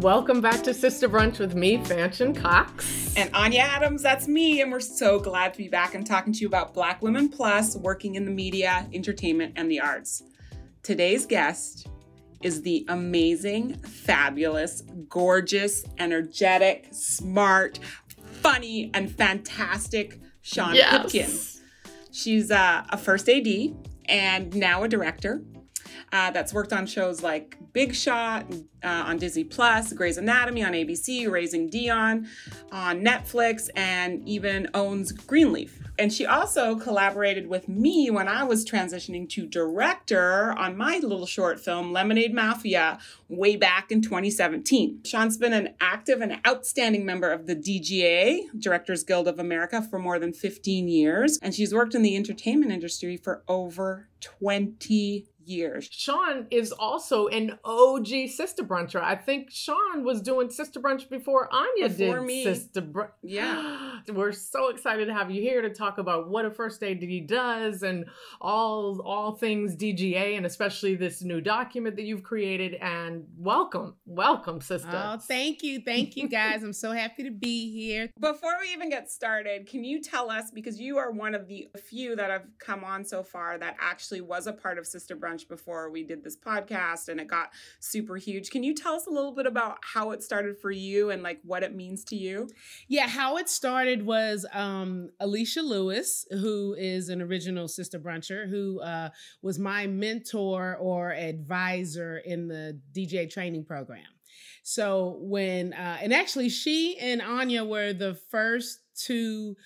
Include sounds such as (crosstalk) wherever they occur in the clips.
Welcome back to Sister Brunch with me, Fanchon Cox. And Anya Adams, that's me. And we're so glad to be back and talking to you about Black Women Plus working in the media, entertainment, and the arts. Today's guest is the amazing, fabulous, gorgeous, energetic, smart, funny, and fantastic Sean yes. Pipkin. She's uh, a first AD and now a director uh, that's worked on shows like Big Shot uh, on Disney Plus, Grey's Anatomy on ABC, Raising Dion on Netflix, and even OWN's Greenleaf. And she also collaborated with me when I was transitioning to director on my little short film, Lemonade Mafia, way back in 2017. Sean's been an active and outstanding member of the DGA, Directors Guild of America, for more than 15 years. And she's worked in the entertainment industry for over 20 years. Sean is also an OG sister bruncher. I think Sean was doing sister brunch before Anya before did me. sister brunch. Yeah. (gasps) We're so excited to have you here to talk about what a first AD does and all all things DGA and especially this new document that you've created and welcome. Welcome, sister. Oh, thank you. Thank you guys. I'm so happy to be here. (laughs) Before we even get started, can you tell us because you are one of the few that have come on so far that actually was a part of Sister Brunch before we did this podcast and it got super huge. Can you tell us a little bit about how it started for you and like what it means to you? Yeah, how it started was um, Alicia Lewis, who is an original Sister Bruncher, who uh, was my mentor or advisor in the DGA training program. So when, uh, and actually, she and Anya were the first two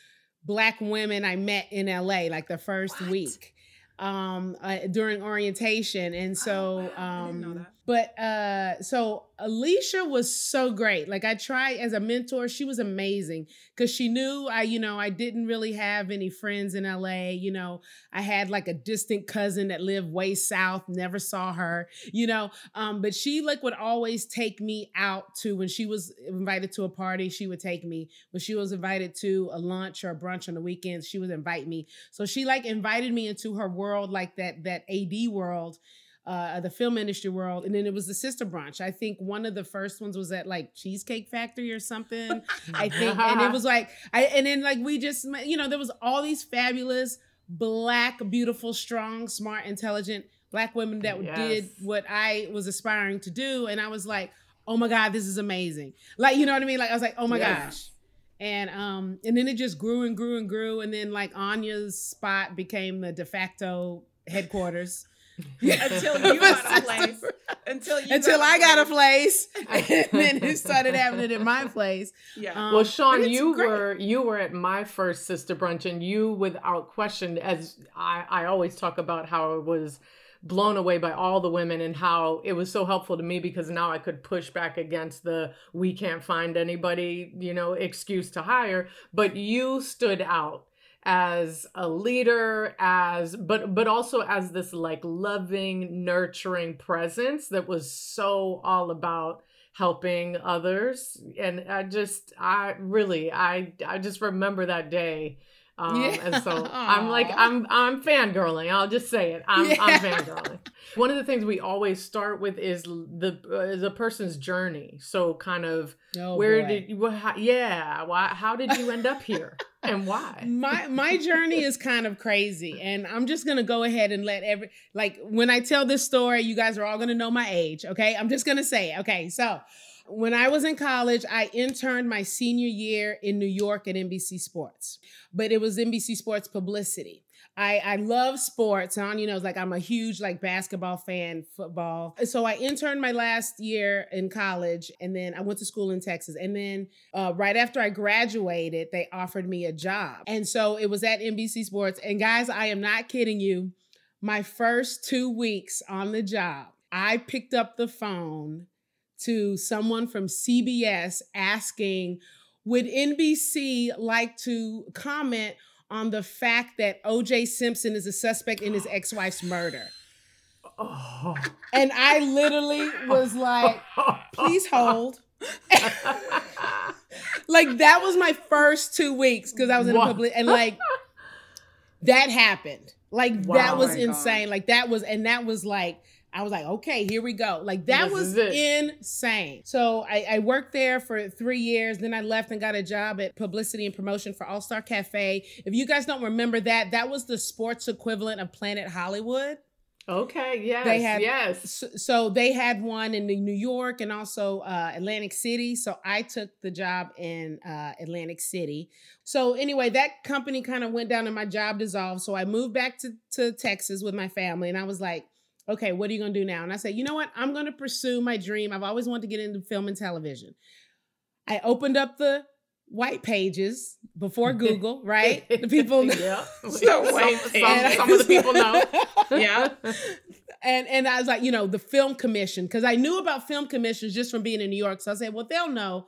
black women I met in LA, like the first what? week um uh, during orientation and so oh, wow. um but uh so Alicia was so great. Like I tried as a mentor, she was amazing because she knew I, you know, I didn't really have any friends in LA. You know, I had like a distant cousin that lived way south, never saw her, you know. Um, but she like would always take me out to when she was invited to a party, she would take me. When she was invited to a lunch or a brunch on the weekends, she would invite me. So she like invited me into her world, like that, that AD world uh, the film industry world. And then it was the sister brunch. I think one of the first ones was at like Cheesecake Factory or something. (laughs) I think, and it was like, I and then like we just, you know, there was all these fabulous black, beautiful, strong, smart, intelligent black women that yes. did what I was aspiring to do, and I was like, oh my god, this is amazing. Like you know what I mean? Like I was like, oh my yes. gosh. And um, and then it just grew and grew and grew, and then like Anya's spot became the de facto headquarters until (laughs) you got a place. Until you until got I got a place, (laughs) and then it started happening at my place. Yeah. Um, well, Sean, you great. were you were at my first sister brunch, and you, without question, as I I always talk about how it was blown away by all the women and how it was so helpful to me because now I could push back against the we can't find anybody, you know, excuse to hire. But you stood out as a leader as but but also as this like loving nurturing presence that was so all about helping others. And i just i really i i just remember that day um, yeah. and so (laughs) I'm like, I'm I'm fangirling. I'll just say it. I'm yeah. I'm fangirling. One of the things we always start with is the uh, the person's journey. So kind of oh, where boy. did you? How, yeah, why? How did you end up here? and why? (laughs) My my journey is kind of crazy, and I'm just gonna go ahead and let every like when I tell this story, you guys are all gonna know my age. Okay, I'm just gonna say it. Okay, so when I was in college, I interned my senior year in New York at NBC Sports, but it was NBC Sports publicity. I, I love sports. And you know, like I'm a huge like basketball fan, football. So I interned my last year in college and then I went to school in Texas. And then uh, right after I graduated, they offered me a job. And so it was at NBC Sports. And guys, I am not kidding you. My first two weeks on the job, I picked up the phone to someone from CBS asking, would NBC like to comment on the fact that OJ Simpson is a suspect in his ex wife's murder? Oh. And I literally was like, please hold. (laughs) like that was my first two weeks because I was in public and like that happened. Like wow, that was oh insane. God. Like that was and that was like I was like, okay, here we go. Like that this was insane. So I, I, worked there for three years. Then I left and got a job at publicity and promotion for All Star Cafe. If you guys don't remember that, that was the sports equivalent of Planet Hollywood. Okay. Yes. They had yes. So, so they had one in New York and also uh, Atlantic City. So I took the job in uh, Atlantic City. So anyway, that company kind of went down and my job dissolved. So I moved back to to Texas with my family, and I was like, okay, what are you gonna do now? And I said, you know what? I'm gonna pursue my dream. I've always wanted to get into film and television. I opened up the white pages before (laughs) Google, right? The people (laughs) yeah. (laughs) so some, some, some of the people know. yeah. And and I was like, you know, the film commission, because I knew about film commissions just from being in New York. So I said, well, they'll know.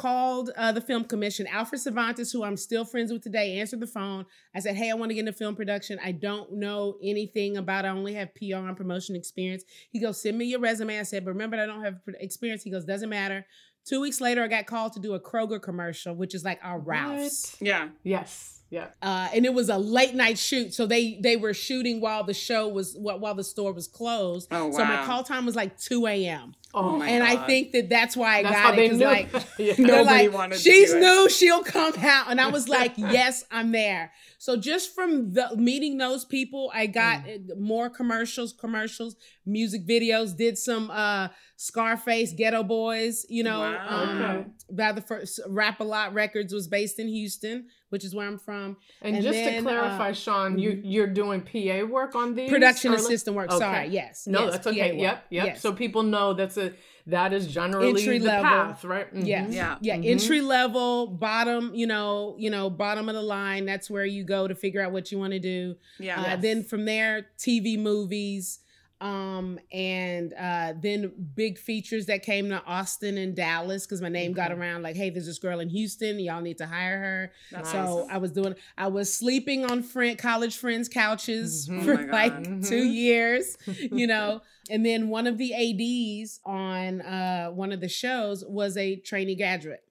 Called uh, the film commission. Alfred Cervantes, who I'm still friends with today, answered the phone. I said, Hey, I want to get into film production. I don't know anything about it. I only have PR and promotion experience. He goes, Send me your resume. I said, But remember, I don't have experience. He goes, Doesn't matter. Two weeks later, I got called to do a Kroger commercial, which is like our Ralph's. Yeah. Yes. Yeah. Uh, and it was a late night shoot, so they they were shooting while the show was while the store was closed. Oh wow! So my call time was like two a.m. Oh my and God. I think that that's why I that's got it. Because like (laughs) yeah. nobody like, wanted. She's new. She'll come out, and I was (laughs) like, yes, I'm there. So just from the meeting those people, I got mm. more commercials, commercials, music videos. Did some uh Scarface, Geto Boys. You know, wow. um, okay. by the first Rap a Lot Records was based in Houston which is where I'm from. And, and just then, to clarify, uh, Sean, you mm-hmm. you're doing PA work on these production assistant work. Okay. Sorry, yes. No, yes, that's okay. Yep, yep. Yes. So people know that's a that is generally entry the level. path, right? Mm-hmm. Yes. Yeah, yeah. Mm-hmm. Entry level, bottom, you know, you know, bottom of the line. That's where you go to figure out what you want to do. Yeah. Uh, yes. Then from there, TV, movies um and uh then big features that came to austin and dallas because my name mm-hmm. got around like hey there's this girl in houston y'all need to hire her nice. so i was doing i was sleeping on friend college friends couches mm-hmm. (laughs) for oh like mm-hmm. two years (laughs) you know and then one of the ads on uh one of the shows was a trainee graduate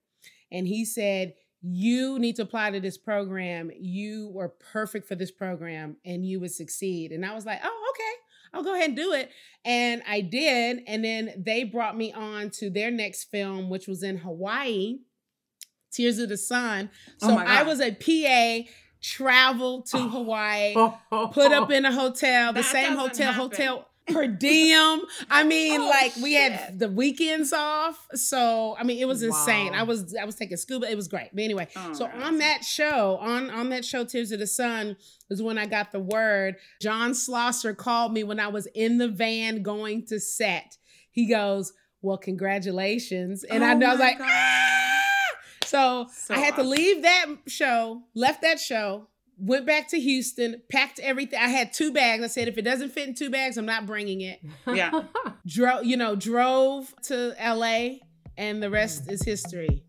and he said you need to apply to this program you were perfect for this program and you would succeed and i was like oh okay I'll go ahead and do it. And I did. And then they brought me on to their next film, which was in Hawaii, Tears of the Sun. Oh so oh I was a PA, traveled to oh. Hawaii, (laughs) put up in a hotel, the same hotel, happen. hotel per diem. I mean, oh, like we had the weekends off. So I mean, it was insane. Wow. I was I was taking scuba. It was great. But anyway, oh, so on that show, on on that show, Tears of the Sun, was when I got the word. John Slosser called me when I was in the van going to set. He goes, "Well, congratulations," and oh I, I was like. Ah! So, so, I had awesome. to leave that show, left that show, went back to Houston, packed everything. I had two bags. I said, if it doesn't fit in two bags, I'm not bringing it. Yeah. (laughs) drove, you know, drove to LA, and the rest is history.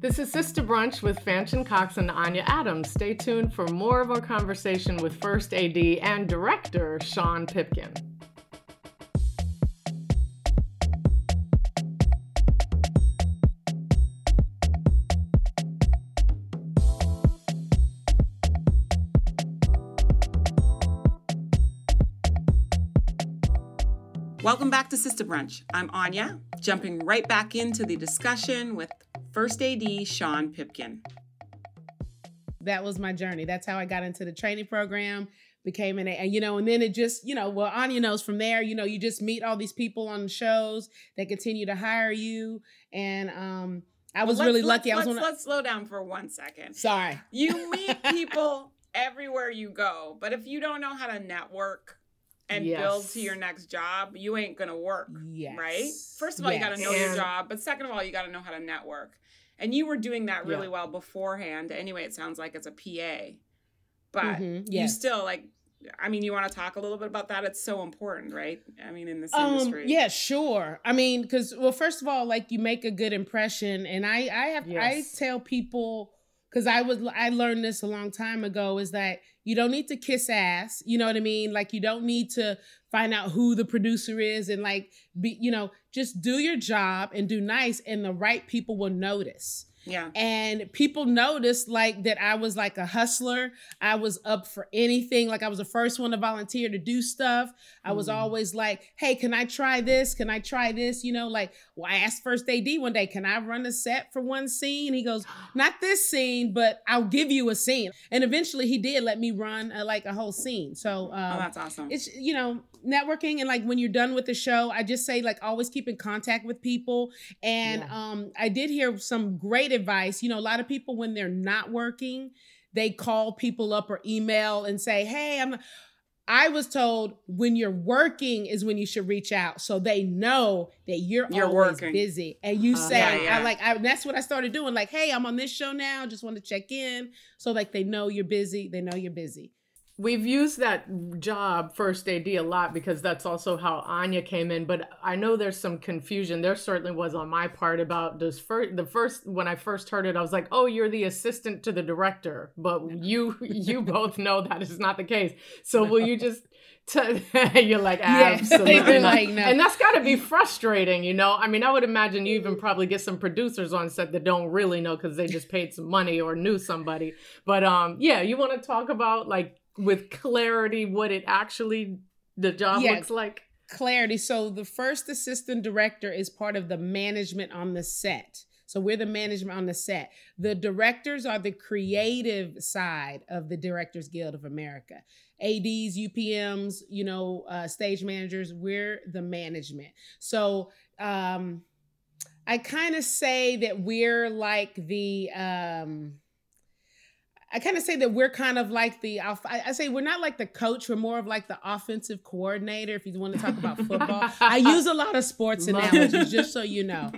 This is Sister Brunch with Fanchon Cox and Anya Adams. Stay tuned for more of our conversation with First AD and director Sean Pipkin. Welcome back to Sister Brunch. I'm Anya, jumping right back into the discussion with First AD Sean Pipkin. That was my journey. That's how I got into the training program, became an, and you know, and then it just, you know, well, Anya knows from there, you know, you just meet all these people on shows that continue to hire you. And um, I was well, really lucky. I was let's, let's slow down for one second. Sorry. You (laughs) meet people everywhere you go, but if you don't know how to network, and yes. build to your next job, you ain't gonna work. Yes. Right? First of all, yes. you gotta know and your job, but second of all, you gotta know how to network. And you were doing that really yeah. well beforehand. Anyway, it sounds like it's a PA. But mm-hmm. you still like I mean, you want to talk a little bit about that? It's so important, right? I mean, in this um, industry. Yeah, sure. I mean, because well, first of all, like you make a good impression, and I, I have, yes. I tell people because I was, I learned this a long time ago, is that you don't need to kiss ass. You know what I mean? Like you don't need to find out who the producer is and like be, you know, just do your job and do nice and the right people will notice. Yeah. And people noticed like that I was like a hustler. I was up for anything. Like I was the first one to volunteer to do stuff. I was mm. always like, hey, can I try this? Can I try this? You know, like, well, I asked first AD one day, can I run a set for one scene? He goes, (gasps) not this scene, but I'll give you a scene. And eventually he did let me run a, like a whole scene. So um, oh, that's awesome. It's, you know, networking and like when you're done with the show, I just say like always keep in contact with people. And yeah. um, I did hear some great advice. You know, a lot of people when they're not working, they call people up or email and say, "Hey, I'm." I was told when you're working is when you should reach out, so they know that you're, you're always working. busy. And you uh, say, yeah, yeah. "I like." I, that's what I started doing. Like, "Hey, I'm on this show now. Just want to check in." So like they know you're busy. They know you're busy. We've used that job first AD a lot because that's also how Anya came in. But I know there's some confusion. There certainly was on my part about this first. The first when I first heard it, I was like, "Oh, you're the assistant to the director." But you (laughs) you both know that is not the case. So will you just? T- (laughs) you're like (laughs) absolutely yeah, like, no. and that's got to be frustrating you know i mean i would imagine you even probably get some producers on set that don't really know because they just paid some money or knew somebody but um yeah you want to talk about like with clarity what it actually the job yeah, looks like? Clarity. So the first assistant director is part of the management on the set. So we're the management on the set. The directors are the creative side of the Directors Guild of America. ADs, UPMs, you know, uh, stage managers, we're the management. So um, I kind of say that we're like the um, I kind of say that we're kind of like the I say we're not like the coach, we're more of like the offensive coordinator. If you want to talk about football, I use a lot of sports analogies just so you know.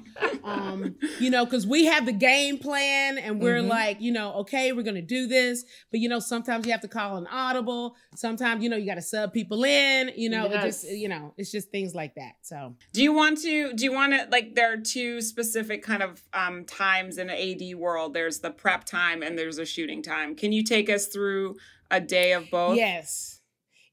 Um, you know, because we have the game plan and we're mm-hmm. like, you know, okay, we're gonna do this, but you know, sometimes you have to call an audible. Sometimes you know you got to sub people in. You know, yes. it just you know, it's just things like that. So, do you want to? Do you want to like? There are two specific kind of um, times in an AD world. There's the prep time and there's a shooting time time. Can you take us through a day of both? Yes.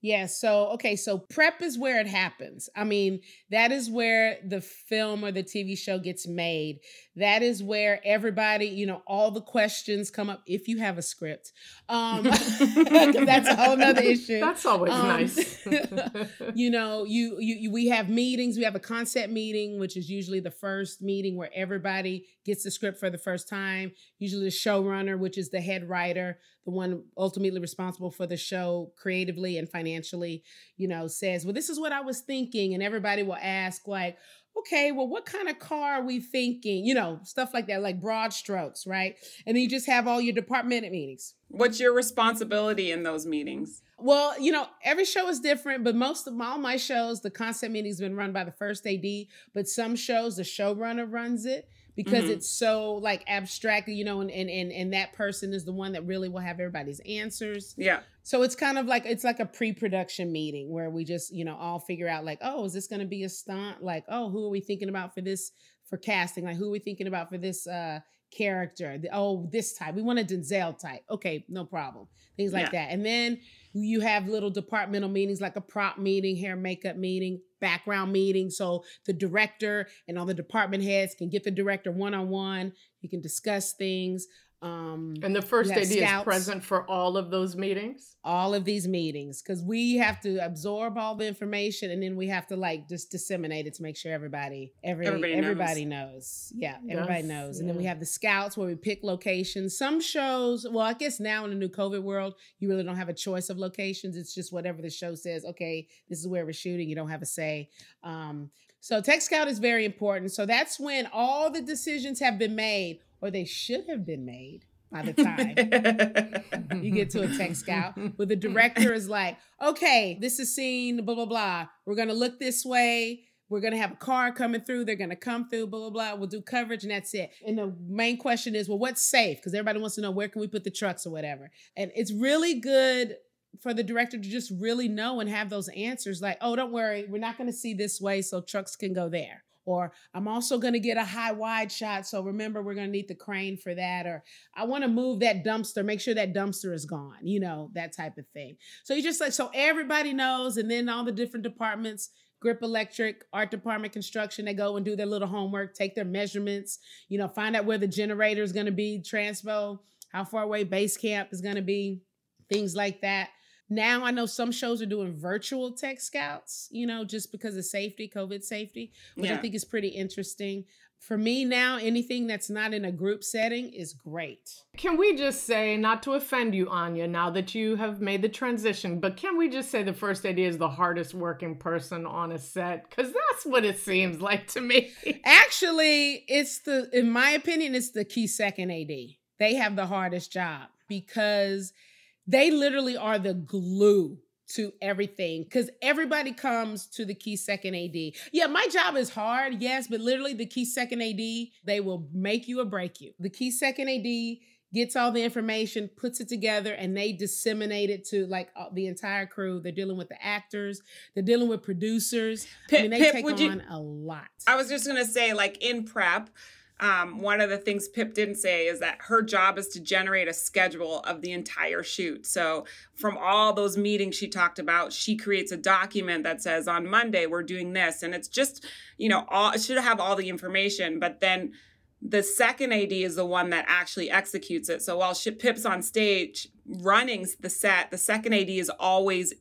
Yeah, so okay, so prep is where it happens. I mean, that is where the film or the TV show gets made. That is where everybody, you know, all the questions come up if you have a script. Um (laughs) that's a whole nother issue. That's always um, nice. (laughs) you know, you, you you we have meetings, we have a concept meeting, which is usually the first meeting where everybody gets the script for the first time. Usually the showrunner, which is the head writer, the one ultimately responsible for the show creatively and financially, you know, says, Well, this is what I was thinking. And everybody will ask, like, okay, well, what kind of car are we thinking? You know, stuff like that, like broad strokes, right? And then you just have all your department meetings. What's your responsibility in those meetings? Well, you know, every show is different, but most of all my shows, the concept meeting's been run by the first AD, but some shows the showrunner runs it because mm-hmm. it's so like abstract, you know, and, and and and that person is the one that really will have everybody's answers. Yeah. So it's kind of like it's like a pre-production meeting where we just, you know, all figure out like, oh, is this to be a stunt? Like, oh, who are we thinking about for this for casting? Like, who are we thinking about for this uh character? The, oh, this type. We want a Denzel type. Okay, no problem. Things like yeah. that. And then you have little departmental meetings like a prop meeting, hair makeup meeting, background meeting. So the director and all the department heads can get the director one on one. You can discuss things. Um, and the first AD is present for all of those meetings? All of these meetings, because we have to absorb all the information and then we have to like just disseminate it to make sure everybody, every, everybody, everybody knows. knows. Yeah, everybody yes, knows. Yeah. And then we have the scouts where we pick locations. Some shows, well, I guess now in the new COVID world, you really don't have a choice of locations. It's just whatever the show says, okay, this is where we're shooting. You don't have a say. Um, so Tech Scout is very important. So that's when all the decisions have been made or they should have been made by the time (laughs) you get to a tech scout where the director is like, okay, this is scene, blah, blah, blah. We're going to look this way. We're going to have a car coming through. They're going to come through, blah, blah, blah. We'll do coverage and that's it. And the main question is, well, what's safe? Because everybody wants to know where can we put the trucks or whatever. And it's really good for the director to just really know and have those answers like, oh, don't worry, we're not going to see this way, so trucks can go there or I'm also going to get a high wide shot. So remember, we're going to need the crane for that. Or I want to move that dumpster, make sure that dumpster is gone, you know, that type of thing. So you just like, so everybody knows. And then all the different departments Grip Electric, Art Department Construction, they go and do their little homework, take their measurements, you know, find out where the generator is going to be, transpo, how far away base camp is going to be, things like that. Now I know some shows are doing virtual tech scouts, you know, just because of safety, COVID safety, which yeah. I think is pretty interesting. For me now, anything that's not in a group setting is great. Can we just say, not to offend you, Anya, now that you have made the transition, but can we just say the first AD is the hardest working person on a set? Because that's what it seems like to me. (laughs) Actually, it's the, in my opinion, it's the key second AD. They have the hardest job because they literally are the glue to everything because everybody comes to the key second AD. Yeah, my job is hard, yes, but literally the key second AD, they will make you or break you. The key second AD gets all the information, puts it together, and they disseminate it to like uh, the entire crew. They're dealing with the actors, they're dealing with producers. Pip, I mean, they Pip, take on you, a lot. I was just gonna say, like in prep, um, one of the things Pip didn't say is that her job is to generate a schedule of the entire shoot. So, from all those meetings she talked about, she creates a document that says on Monday we're doing this, and it's just you know all it should have all the information, but then the second AD is the one that actually executes it. So while Pip's on stage running the set, the second AD is always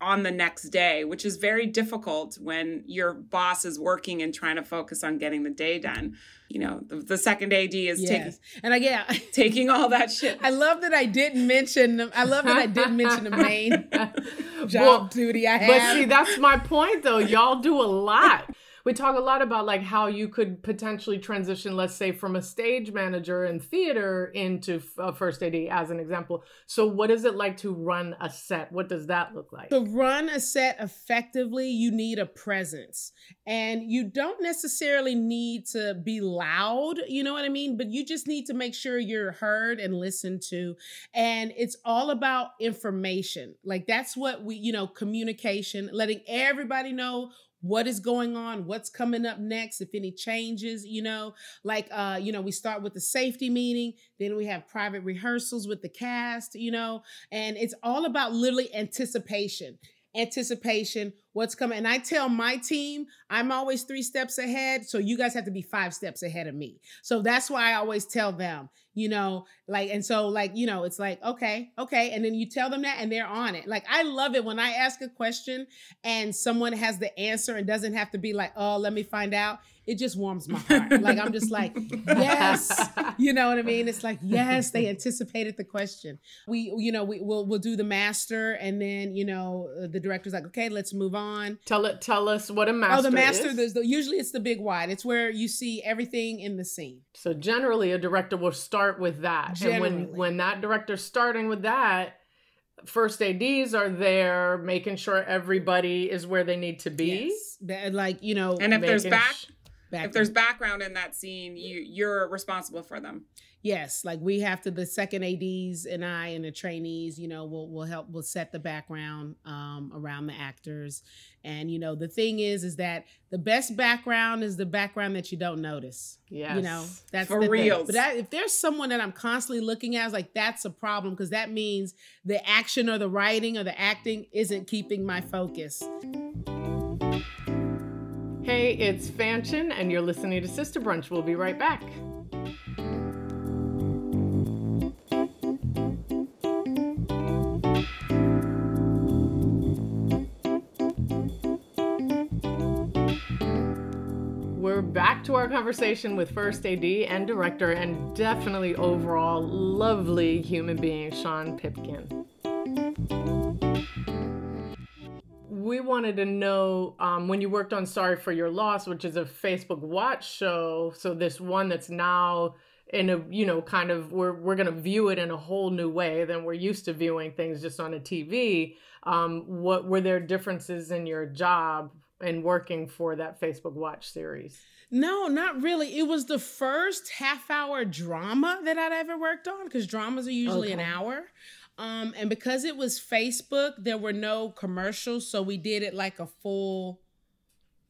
on the next day, which is very difficult when your boss is working and trying to focus on getting the day done. You know, the, the second AD is yes. taking and I yeah, (laughs) taking all that shit. I love that I didn't mention. I love that I didn't mention the main (laughs) job well, duty I have. But see, that's my point, though. Y'all do a lot we talk a lot about like how you could potentially transition let's say from a stage manager in theater into a first ad as an example. So what is it like to run a set? What does that look like? To run a set effectively you need a presence. And you don't necessarily need to be loud you know what i mean? But you just need to make sure you're heard and listened to. And it's all about information. Like that's what we you know communication letting everybody know what is going on what's coming up next if any changes you know like uh you know we start with the safety meeting then we have private rehearsals with the cast you know and it's all about literally anticipation anticipation what's coming and i tell my team i'm always three steps ahead so you guys have to be five steps ahead of me. So that's why i always tell them you know like and so like you know it's like okay okay and then you tell them that and they're on it. Like i love it when i ask a question and someone has the answer and doesn't have to be like oh let me find out it just warms my heart. Like i'm just like yes (laughs) you know what i mean? It's like yes they anticipated the question. We you know we will we'll do the master and then you know the director's like okay let's move on tell it tell us what a master oh the master is. the, usually it's the big wide. It's where you see everything in the scene. So generally a director will start with that. Generally. and when when that director's starting with that first ads are there making sure everybody is where they need to be. Yes. like you know and if there's back sh- if there's background in that scene you you're responsible for them yes like we have to the second ads and i and the trainees you know will will help will set the background um, around the actors and you know the thing is is that the best background is the background that you don't notice yeah you know that's for real but that, if there's someone that i'm constantly looking at like that's a problem because that means the action or the writing or the acting isn't keeping my focus Hey, it's Fanchon, and you're listening to Sister Brunch. We'll be right back. Back to our conversation with First AD and director, and definitely overall lovely human being, Sean Pipkin. we wanted to know um, when you worked on Sorry for Your Loss, which is a Facebook Watch show. So this one that's now in a you know kind of we're we're gonna view it in a whole new way than we're used to viewing things just on a TV. Um, what were there differences in your job in working for that Facebook Watch series? No, not really. It was the first half hour drama that I'd ever worked on because dramas are usually okay. an hour. Um, and because it was Facebook, there were no commercials, so we did it like a full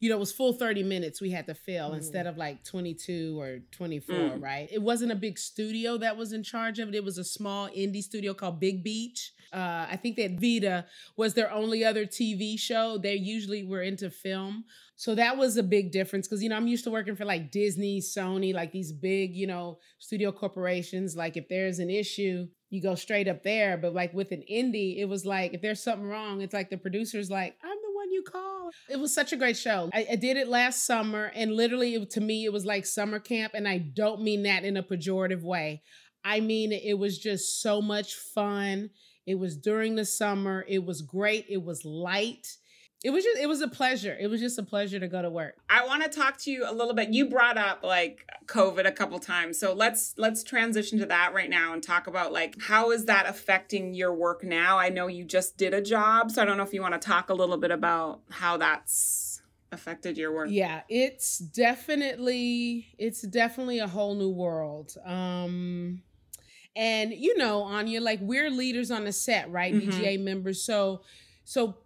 you know, it was full 30 minutes we had to fill mm. instead of like 22 or 24, mm. right? It wasn't a big studio that was in charge of it. It was a small indie studio called Big Beach. Uh, I think that Vida was their only other TV show. They usually were into film. So that was a big difference because, you know, I'm used to working for like Disney, Sony, like these big, you know, studio corporations. Like if there's an issue, you go straight up there. But like with an indie, it was like if there's something wrong, it's like the producer's like, I'm you call. It was such a great show. I, I did it last summer, and literally it, to me, it was like summer camp. And I don't mean that in a pejorative way. I mean, it was just so much fun. It was during the summer. It was great. It was light it was just it was a pleasure. It was just a pleasure to go to work. I want to talk to you a little bit. You brought up like covid a couple times so let's let's transition to that right now and talk about like how is that affecting your work now? I know you just did a job so i don't know if you want to talk a little bit about how that's affected your work. Yeah it's definitely it's definitely a whole new world um and you know anya like we're leaders on the set right? Mm-hmm. dga members so so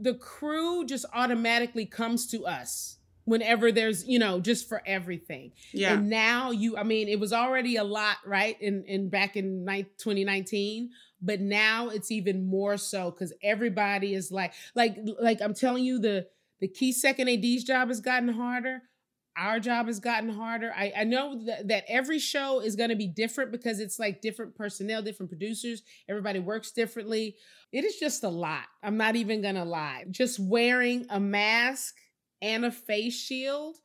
the crew just automatically comes to us whenever there's you know just for everything. Yeah. And now you i mean it was already a lot right in in back in 2019 but now it's even more so because everybody is like like like i'm telling you the the key second ad's job has gotten harder our job has gotten harder. I, I know that, that every show is going to be different because it's like different personnel, different producers. Everybody works differently. It is just a lot. I'm not even going to lie. Just wearing a mask and a face shield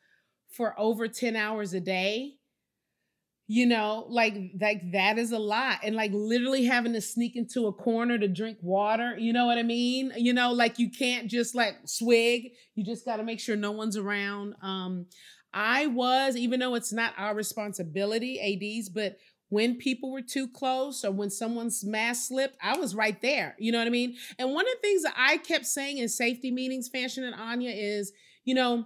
for over 10 hours a day you know like like that is a lot and like literally having to sneak into a corner to drink water you know what i mean you know like you can't just like swig you just got to make sure no one's around um I was, even though it's not our responsibility, ADs, but when people were too close or when someone's mask slipped, I was right there. You know what I mean? And one of the things that I kept saying in safety meetings, Fanchon and Anya, is, you know,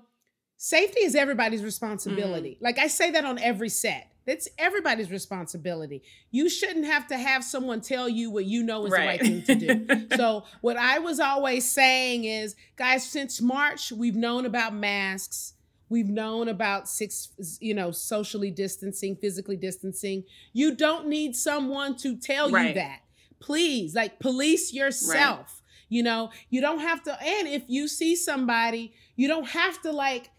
safety is everybody's responsibility. Mm. Like I say that on every set. It's everybody's responsibility. You shouldn't have to have someone tell you what you know is right. the right thing to do. (laughs) so, what I was always saying is, guys, since March, we've known about masks We've known about six, you know, socially distancing, physically distancing. You don't need someone to tell right. you that. Please, like, police yourself. Right. You know, you don't have to. And if you see somebody, you don't have to, like,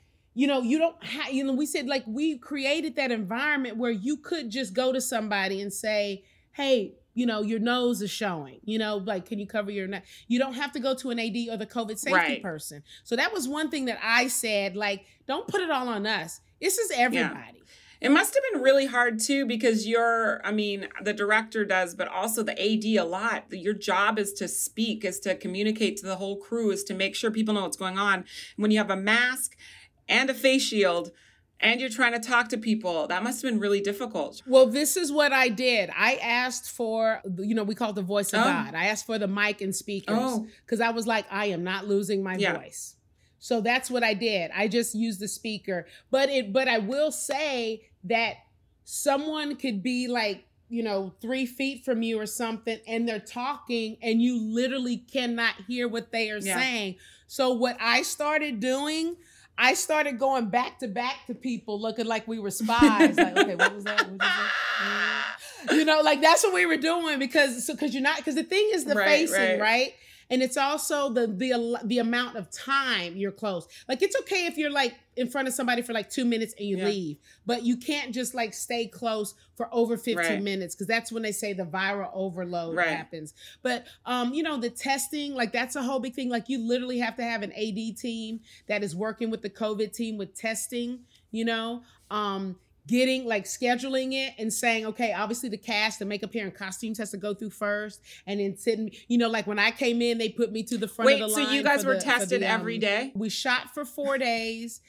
you know, you don't have, you know, we said, like, we created that environment where you could just go to somebody and say, hey, you know, your nose is showing, you know, like, can you cover your nose? You don't have to go to an AD or the COVID safety right. person. So that was one thing that I said, like, don't put it all on us. This is everybody. Yeah. It must have been really hard too because you're, I mean, the director does, but also the AD a lot. Your job is to speak, is to communicate to the whole crew, is to make sure people know what's going on. When you have a mask and a face shield, and you're trying to talk to people. That must have been really difficult. Well, this is what I did. I asked for, you know, we call it the voice of oh. God. I asked for the mic and speakers because oh. I was like, I am not losing my yeah. voice. So that's what I did. I just used the speaker. But it but I will say that someone could be like you know, three feet from you or something, and they're talking, and you literally cannot hear what they are yeah. saying. So, what I started doing I started going back to back to people looking like we were spies. like, okay, what was that? What was that? (laughs) You know, like that's what we were doing because so because you're not because the thing is the right, facing, right. right? And it's also the the the amount of time you're close. Like it's okay if you're like in front of somebody for like two minutes and you yeah. leave, but you can't just like stay close for over 15 right. minutes because that's when they say the viral overload right. happens. But um, you know, the testing, like that's a whole big thing. Like you literally have to have an AD team that is working with the COVID team with testing, you know. Um, getting like scheduling it and saying, okay, obviously the cast, the makeup, hair, and costumes has to go through first, and then sitting. You know, like when I came in, they put me to the front Wait, of the line. so you guys were the, tested the, um, every day? We shot for four days,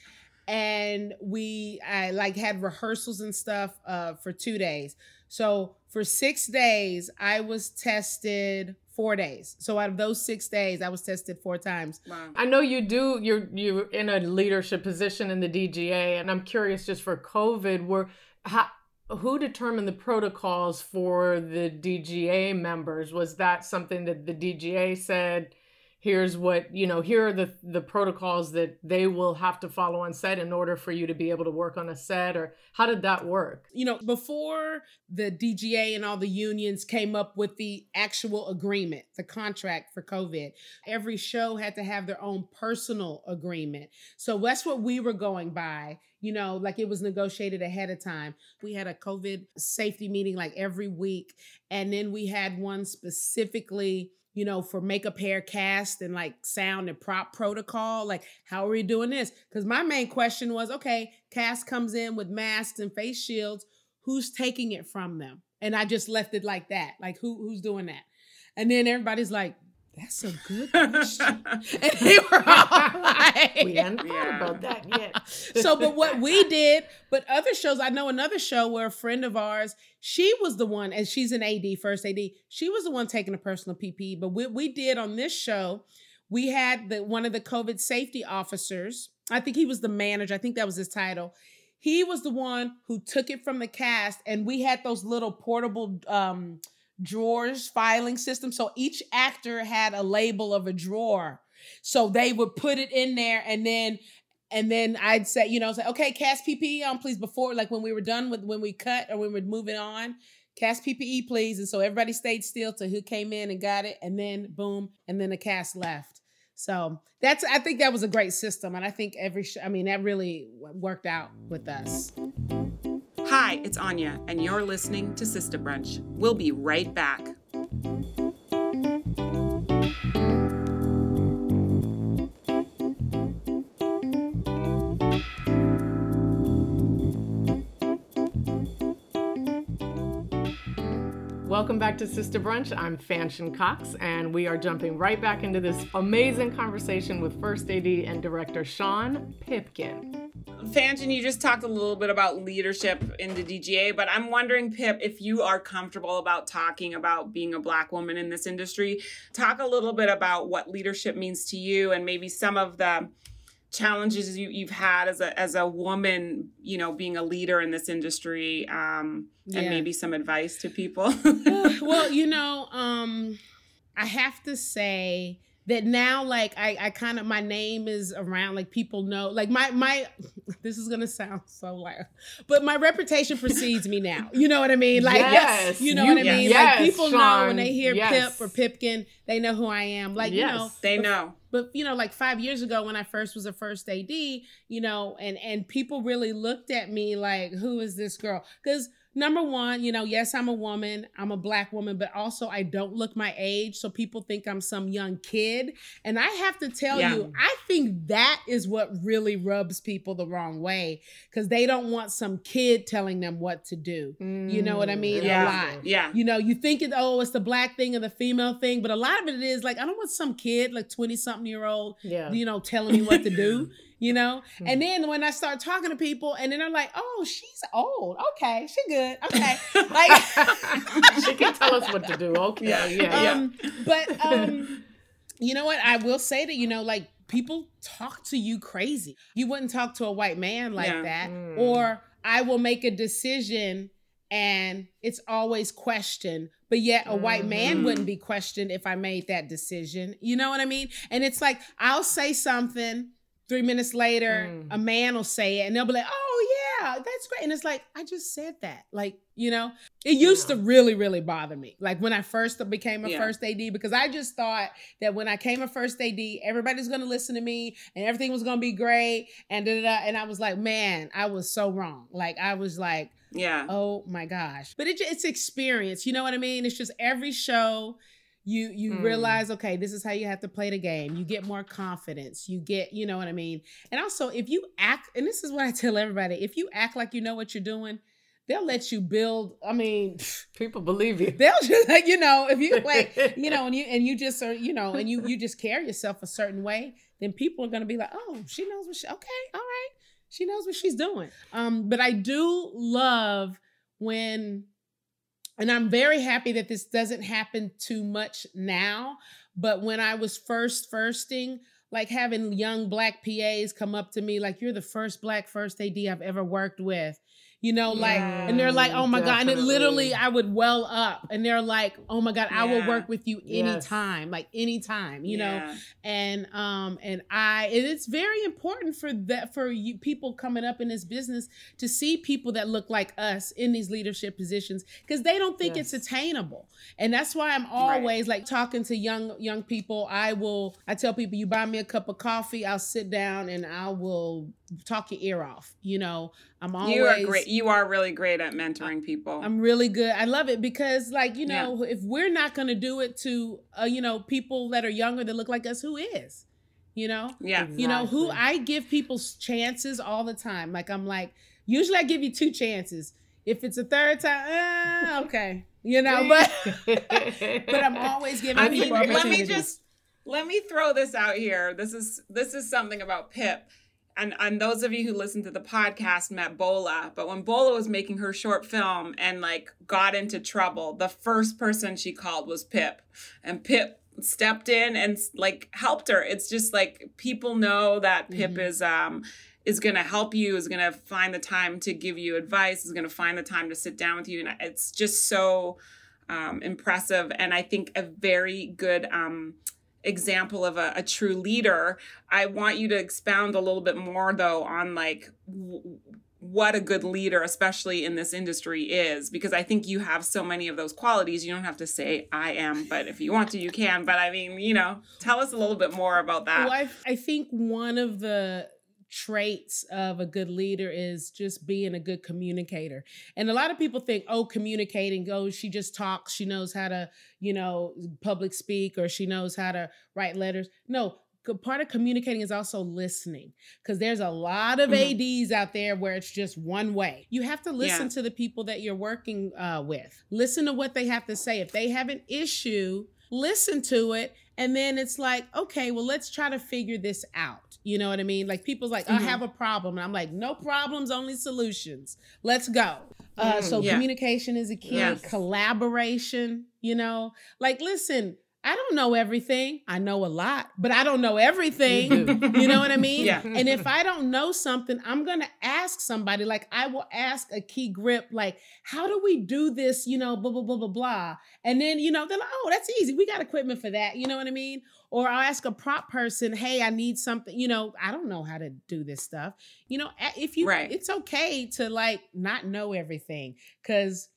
and we I like had rehearsals and stuff uh, for two days. So for six days, I was tested four days. So out of those six days, I was tested four times. Wow. I know you do. You're you're in a leadership position in the DGA, and I'm curious just for COVID, were how, who determined the protocols for the DGA members? Was that something that the DGA said? Here's what you know here are the the protocols that they will have to follow on set in order for you to be able to work on a set or how did that work you know before the dga and all the unions came up with the actual agreement the contract for covid every show had to have their own personal agreement so that's what we were going by you know, like it was negotiated ahead of time. We had a COVID safety meeting like every week. And then we had one specifically you know, for makeup, hair, cast, and like sound and prop protocol. Like, how are we doing this? Because my main question was okay, cast comes in with masks and face shields. Who's taking it from them? And I just left it like that. Like, who who's doing that? And then everybody's like, that's a good question. (laughs) and they were all like, we hadn't yeah. about that yet. so, but what we did, but other shows, I know another show where a friend of ours, she was the one, and she's an AD, first AD, she was the one taking a personal PPE. But what we did on this show, we had the one of the COVID safety officers. I think he was the manager. I think that was his title. He was the one who took it from the cast, and we had those little portable um, drawers filing system. So each actor had a label of a drawer. So they would put it in there and then and then I'd say, you know, say, okay, cast PPE on, um, please, before like when we were done with when we cut or when we are moving on, cast PPE, please. And so everybody stayed still to who came in and got it, and then boom, and then the cast left. So that's I think that was a great system, and I think every sh- I mean that really worked out with us. Hi, it's Anya, and you're listening to Sister Brunch. We'll be right back. Welcome back to Sister Brunch. I'm Fanchon Cox, and we are jumping right back into this amazing conversation with First AD and director Sean Pipkin. Fanchon, you just talked a little bit about leadership in the DGA, but I'm wondering, Pip, if you are comfortable about talking about being a Black woman in this industry. Talk a little bit about what leadership means to you and maybe some of the challenges you, you've had as a as a woman, you know, being a leader in this industry, um, yeah. and maybe some advice to people. (laughs) well, you know, um, I have to say that now like I, I kind of my name is around like people know like my my (laughs) this is gonna sound so like but my reputation precedes me now you know what I mean? Like yes. (laughs) you know you, what I mean? Yes, like people Sean, know when they hear yes. Pip or Pipkin they know who I am like yes, you know they know. but you know like five years ago when I first was a first AD you know and and people really looked at me like who is this girl? Because number one, you know, yes, I'm a woman, I'm a black woman, but also I don't look my age. So people think I'm some young kid. And I have to tell yeah. you, I think that is what really rubs people the wrong way because they don't want some kid telling them what to do. Mm, you know what I mean? Yeah. A lot. Yeah. You know, you think it, oh, it's the black thing or the female thing, but a lot of it is like, I don't want some kid, like 20 something year old, yeah. you know, telling me what to do. (laughs) you know? Mm-hmm. And then when I start talking to people and then they're like, oh, she's old. Okay, she good. Okay. Like (laughs) she can tell us what to do. Okay. Yeah, yeah, um, yeah. But (laughs) um, you know what? I will say that, you know, like people talk to you crazy. You wouldn't talk to a white man like yeah. that. Mm. Or I will make a decision and it's always questioned but yet a white man mm-hmm. wouldn't be questioned if i made that decision you know what i mean and it's like i'll say something Three minutes later, mm. a man will say it and they'll be like, oh, yeah, that's great. And it's like, I just said that. Like, you know, it used yeah. to really, really bother me. Like when I first became a yeah. first AD, because I just thought that when I came a first AD, everybody's going to listen to me and everything was going to be great. And, da, da, da. and I was like, man, I was so wrong. Like, I was like, yeah. Oh my gosh. But it, it's experience. You know what I mean? It's just every show you you mm. realize okay this is how you have to play the game. You get more confidence. You get you know what i mean? And also if you act and this is what i (laughs) tell everybody if you act like you know what you're doing they'll let you build i mean (sighs) people believe you. they'll just like you know if you like (laughs) you know and you and you just are you know and you you just carry yourself a certain way then people are going to be like oh she knows what she okay all right. She knows what she's doing. Um but i do love when and I'm very happy that this doesn't happen too much now. But when I was first firsting, like having young black PAs come up to me, like, you're the first black first AD I've ever worked with. You know, like, and they're like, oh my definitely. God. And it literally, I would well up and they're like, oh my God, yeah. I will work with you anytime, yes. like anytime, you yeah. know? And, um, and I, and it's very important for that, for you people coming up in this business to see people that look like us in these leadership positions because they don't think yes. it's attainable. And that's why I'm always right. like talking to young, young people. I will, I tell people, you buy me a cup of coffee, I'll sit down and I will talk your ear off. You know, I'm always You are great. You are really great at mentoring people. I'm really good. I love it because like, you know, yeah. if we're not going to do it to uh, you know, people that are younger that look like us, who is? You know? Yeah. Exactly. You know, who I give people chances all the time. Like I'm like, usually I give you two chances. If it's a third time, eh, okay. You know, (laughs) but but I'm always giving I mean, people Let me just let me throw this out here. This is this is something about Pip and and those of you who listen to the podcast met Bola, but when Bola was making her short film and like got into trouble, the first person she called was Pip, and Pip stepped in and like helped her. It's just like people know that Pip mm-hmm. is um is going to help you, is going to find the time to give you advice, is going to find the time to sit down with you, and it's just so um, impressive, and I think a very good um example of a, a, true leader i want you to expound a little bit more though on like w- what a good leader especially in this industry is because i think you have so many of those qualities. You don't have to say i am but if you want to you can. But i mean you know tell us a little bit more about that. Well, I, I think one of the traits of a good leader is just being a good communicator. And a lot of people think, oh, communicating, oh, she just talks, she knows how to, you know, public speak or she knows how to write letters. No, part of communicating is also listening because there's a lot of mm-hmm. ADs out there where it's just one way you have to listen yeah. to the people that you're working uh, with listen to what they have to say if they have an issue listen to it and then it's like okay well let's try to figure this out you know what i mean like people's like mm-hmm. i have a problem and i'm like no problems only solutions let's go uh, mm, so yeah. communication is a key yes. collaboration you know like listen I don't know everything. I know a lot, but I don't know everything. You, you know what I mean? (laughs) Yeah. And if I don't know something, I'm going to ask somebody. Like I will ask a key grip, like, how do we do this? You know, blah, blah, blah, blah, blah. And then, you know, they're like, oh, that's easy. We got equipment for that. You know what I mean? Or I'll ask a prop person, hey, I need something. You know, I don't know how to do this stuff. You know, if you, right. it's okay to like not know everything. Cause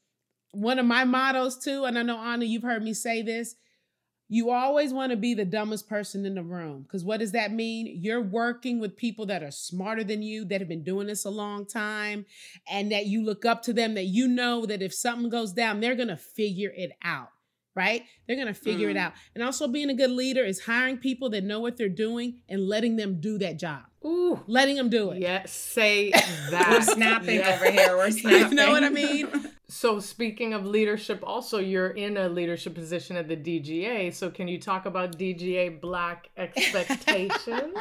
one of my mottos too, and I know Anna, you've heard me say this you always want to be the dumbest person in the room. Because what does that mean? You're working with people that are smarter than you, that have been doing this a long time, and that you look up to them, that you know that if something goes down, they're going to figure it out, right? They're going to figure mm. it out. And also, being a good leader is hiring people that know what they're doing and letting them do that job. Ooh. Letting them do it. Yes, say (laughs) that. We're snapping yeah. over here. We're snapping. (laughs) you know what I mean? (laughs) So speaking of leadership, also you're in a leadership position at the DGA. So can you talk about DGA Black (laughs) Expectation?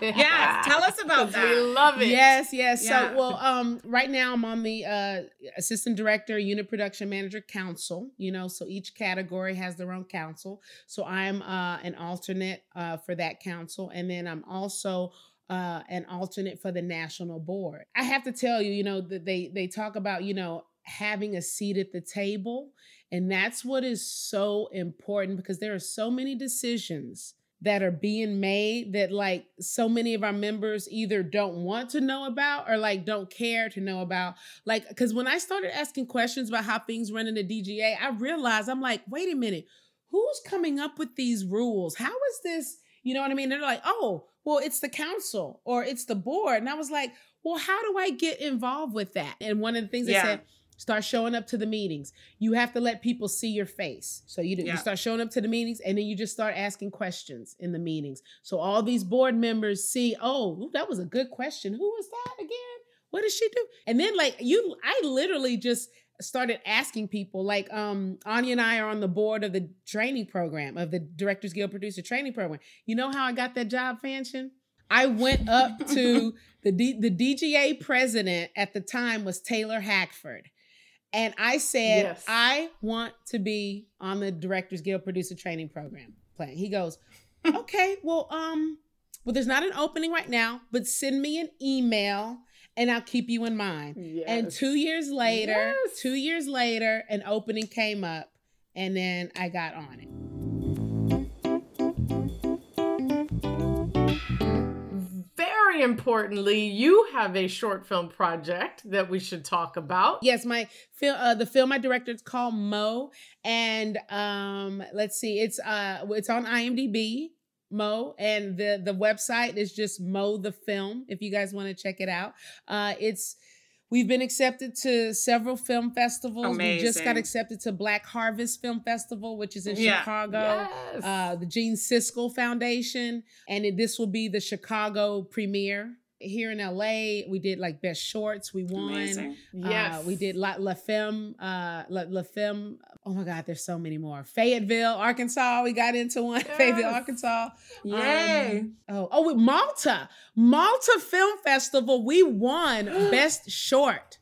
yes, tell us about (laughs) that. We love it. Yes, yes. Yeah. So well, um, right now I'm on the uh, assistant director, unit production manager council. You know, so each category has their own council. So I'm uh, an alternate uh, for that council, and then I'm also uh, an alternate for the national board. I have to tell you, you know, that they they talk about, you know, having a seat at the table. And that's what is so important because there are so many decisions that are being made that like so many of our members either don't want to know about or like don't care to know about like because when i started asking questions about how things run in the dga i realized i'm like wait a minute who's coming up with these rules how is this you know what i mean they're like oh well it's the council or it's the board and i was like well how do i get involved with that and one of the things yeah. they said Start showing up to the meetings. You have to let people see your face. So you, yeah. you start showing up to the meetings and then you just start asking questions in the meetings. So all these board members see, oh, that was a good question. Who was that again? What does she do? And then like you, I literally just started asking people like um Anya and I are on the board of the training program of the Directors Guild producer training program. You know how I got that job, Fanchon? I went up to (laughs) the D, the DGA president at the time was Taylor Hackford. And I said, yes. I want to be on the Directors Guild Producer Training Program plan. He goes, (laughs) okay, well, um, well, there's not an opening right now, but send me an email and I'll keep you in mind. Yes. And two years later, yes. two years later, an opening came up, and then I got on it. Very importantly, you have a short film project that we should talk about. Yes, my film, uh, the film I directed is called Mo, and um, let's see, it's uh, it's on IMDb. Mo and the the website is just Mo the Film. If you guys want to check it out, uh, it's We've been accepted to several film festivals. Amazing. We just got accepted to Black Harvest Film Festival, which is in yeah. Chicago. Yes. Uh, the Gene Siskel Foundation, and it, this will be the Chicago premiere here in LA, we did like best shorts. We won. Amazing. Uh, yes. we did La, La Femme, uh, La, La Femme. Oh my God, there's so many more. Fayetteville, Arkansas. We got into one. (laughs) Yes. Fayetteville, Arkansas. Yay. Um, oh, oh, with Malta, Malta Film Festival. We won (gasps) best short.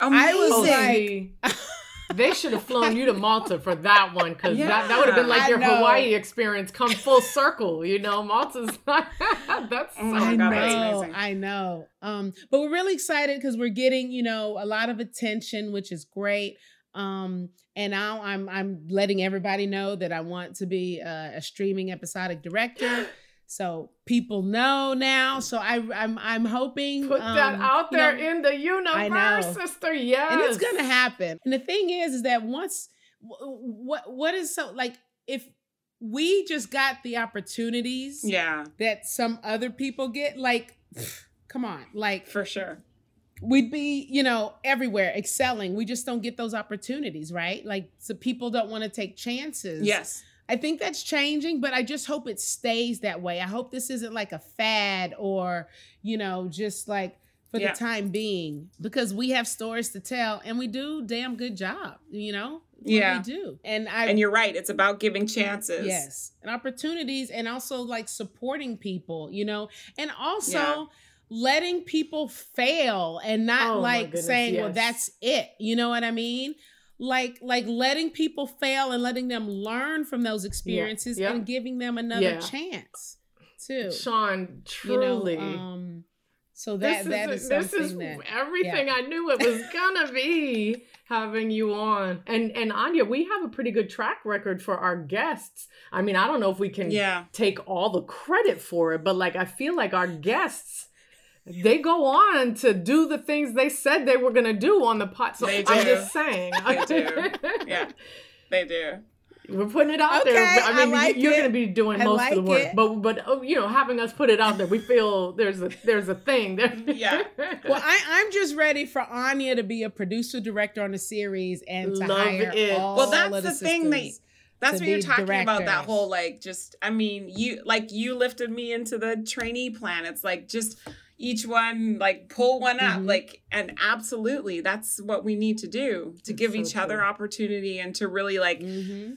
Amazing. I was like. (laughs) they should have flown you to Malta for that one because yeah, that, that would have been like I your know. Hawaii experience come full circle. You know, Malta's (laughs) not, that's oh I know, I know. Um, but we're really excited because we're getting you know a lot of attention, which is great. Um, and now I'm I'm letting everybody know that I want to be a, a streaming episodic director. (gasps) (gasps) So people know now. So I, I'm I'm hoping put um, that out there you know, in the universe, sister. Yes, and it's gonna happen. And the thing is, is that once what what is so like if we just got the opportunities, yeah, that some other people get, like, (sighs) come on, like for sure. We'd be, you know, everywhere excelling. We just don't get those opportunities, right? Like, so people don't want to take chances. Yes I think that's changing, but I just hope it stays that way. I hope this isn't like a fad or, you know, just like for yeah. the time being because we have stories to tell and we do damn good job, you know? yeah we do and i and you're right it's about giving chances yes and opportunities and also like supporting people you know and also yeah. letting people fail and not oh, like saying yes. well that's it you know what i mean like like letting people fail and letting them learn from those experiences yeah. and giving them another yeah. chance too. Sean, truly. You know, um, so that this that is, is this is that, everything yeah. I knew it was (laughs) gonna be having you on. And and Anya, we have a pretty good track record for our guests. I mean, I don't know if we can yeah. take all the credit for it, but like I feel like our guests they go on to do the things they said they were going to do on the pot. So I'm just saying. (laughs) they do. (laughs) Yeah, they do. We're putting it out okay, there. I mean, I like you're going to be doing I most like of the work, it. but but oh, you know, having us put it out there, we feel there's a there's a thing there. (laughs) Yeah. well, I, I'm just ready for Anya to be a producer director on the series and to Love hire it. all Well, that's the, the thing that that's what you're talking directors. about. That whole like, just I mean, you like you lifted me into the trainee plan. It's like just each one like pull one up mm-hmm. like and absolutely that's what we need to do to that's give so each cool. other opportunity and to really like mm-hmm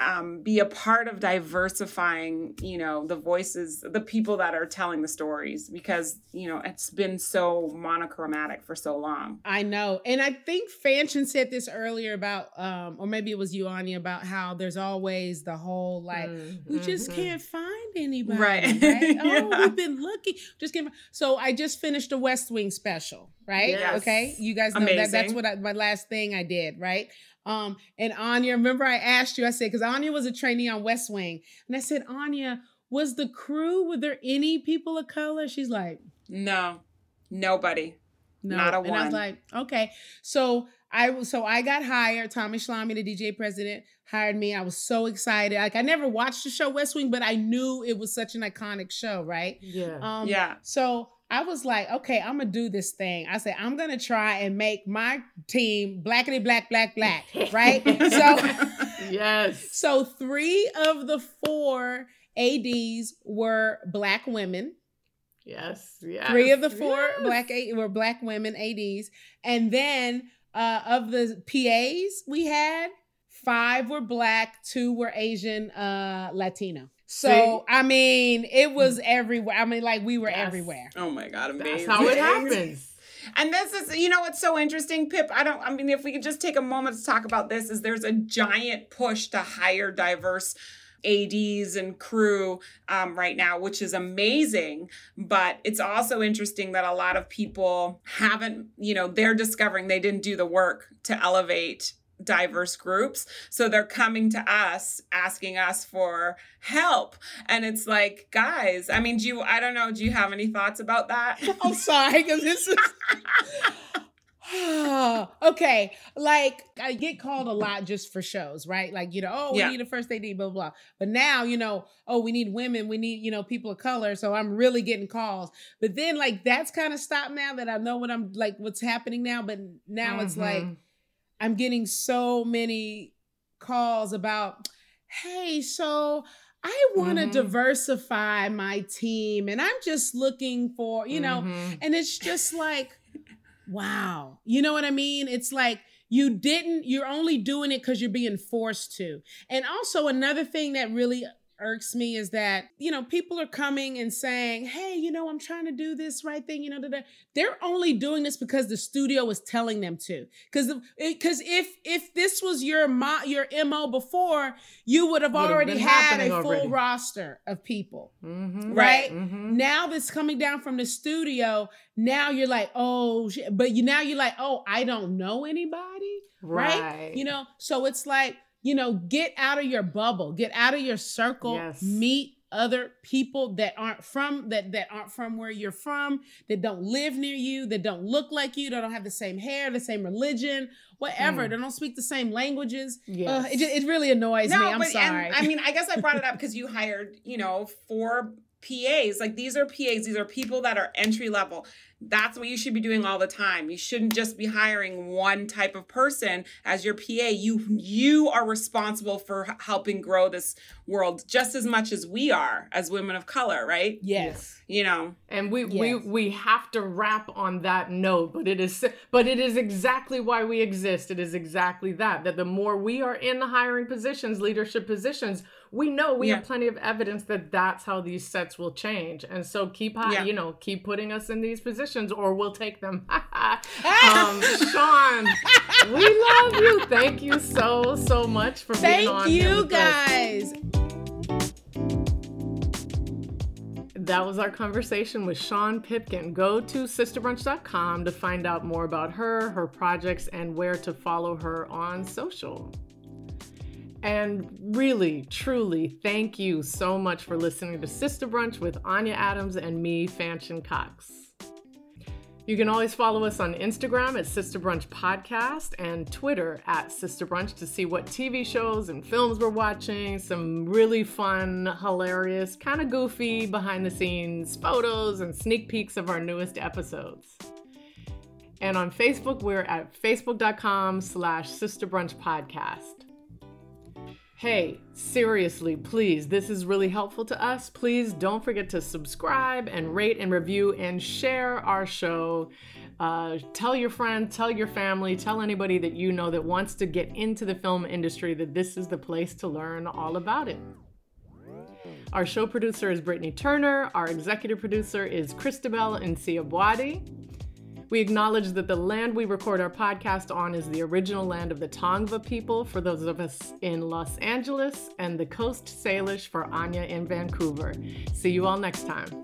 um, be a part of diversifying, you know, the voices, the people that are telling the stories, because you know it's been so monochromatic for so long. I know, and I think Fanchon said this earlier about, um, or maybe it was you, Anya, about how there's always the whole like mm-hmm. we just mm-hmm. can't find anybody, right? right? (laughs) Oh, yeah. we've been looking, just can't. So I just finished a West Wing special, right? Yes. Okay, you guys know Amazing. that. That's what I, my last thing I did, right? Um, and Anya, remember I asked you, I said, because Anya was a trainee on West Wing. And I said, Anya, was the crew, were there any people of color? She's like, No, nobody. No. Not a one. And I was like, okay. So I so I got hired. Tommy Schlamme, the DGA president, hired me. I was so excited. Like I never watched the show West Wing, but I knew it was such an iconic show, right? Yeah. Um, yeah. So I was like, okay, I'm gonna do this thing. I said, I'm gonna try and make my team blackity black, black, black, right? (laughs) so yes. (laughs) So three of the four ADs were black women. Yes, yes. Three of the four yes. black A- were black women ADs, and then uh, of the PAs we had, five were black, two were Asian, uh, Latino. So See? I mean, it was everywhere. I mean, like we were That's, everywhere. Oh my god, amazing! That's how it happens. And this is, you know, what's so interesting, Pip. I don't. I mean, if we could just take a moment to talk about this, is there's a giant push to hire diverse ADs and crew um, right now which is amazing but it's also interesting that a lot of people haven't you know they're discovering they didn't do the work to elevate diverse groups. So they're coming to us asking us for help. And it's like, guys, I mean, do you, I don't know, do you have any thoughts about that? (laughs) I'm sorry, because this is. (sighs) okay, like I get called a lot just for shows, right? Like, you know, oh, we yeah. need a first AD, blah, blah. blah. But now, you know, oh, we need women, we need, you know, people of color. So I'm really getting calls. But then, like, that's kind of stopped now that I know what I'm like, what's happening now. But now mm-hmm. it's like, mm-hmm. I'm getting so many calls about, hey, so I want to mm-hmm. diversify my team and I'm just looking for, you know, mm-hmm. and it's just like, wow. You know what I mean? It's like, you didn't, you're only doing it because you're being forced to. And also, another thing that really irks me is that you know people are coming and saying hey you know i'm trying to do this right thing you know they're only doing this because the studio is telling them to because because if if this was your mo, your mo before you would have already had a full already. roster of people mm-hmm. right mm-hmm. now that's coming down from the studio now you're like oh but you now you're like oh i don't know anybody right, right? you know so it's like you know, get out of your bubble, get out of your circle, yes. meet other people that aren't from that that aren't from where you're from, that don't live near you, that don't look like you, that don't have the same hair, the same religion, whatever. Mm. They don't speak the same languages. Yeah, it, it really annoys no, me. I'm but, sorry. And, I mean, I guess I brought it up because you hired, you know, four PAs. Like these are PAs. These are people that are entry level. That's what you should be doing all the time. You shouldn't just be hiring one type of person as your PA. You you are responsible for helping grow this world just as much as we are as women of color, right? Yes. You know. And we yes. we we have to wrap on that note, but it is but it is exactly why we exist. It is exactly that that the more we are in the hiring positions, leadership positions, we know we yeah. have plenty of evidence that that's how these sets will change and so keep yeah. you know keep putting us in these positions or we'll take them (laughs) um, sean we love you thank you so so much for thank being on Thank you guys that was our conversation with Sean Pipkin. Go to sisterbrunch.com to find out more about her, her projects, and where to follow her on social. And really, truly, thank you so much for listening to Sister Brunch with Anya Adams and me, Fanchon Cox. You can always follow us on Instagram at Sister Brunch Podcast and Twitter at Sister Brunch to see what TV shows and films we're watching, some really fun, hilarious, kind of goofy behind the scenes photos and sneak peeks of our newest episodes. And on Facebook, we're at facebook.com slash Sister Brunch Podcast. Hey, seriously, please, this is really helpful to us. Please don't forget to subscribe and rate and review and share our show. Uh, tell your friends, tell your family, tell anybody that you know that wants to get into the film industry that this is the place to learn all about it. Our show producer is Brittany Turner. Our executive producer is Christabel Boadi. We acknowledge that the land we record our podcast on is the original land of the Tongva people for those of us in Los Angeles and the Coast Salish for Anya in Vancouver. See you all next time.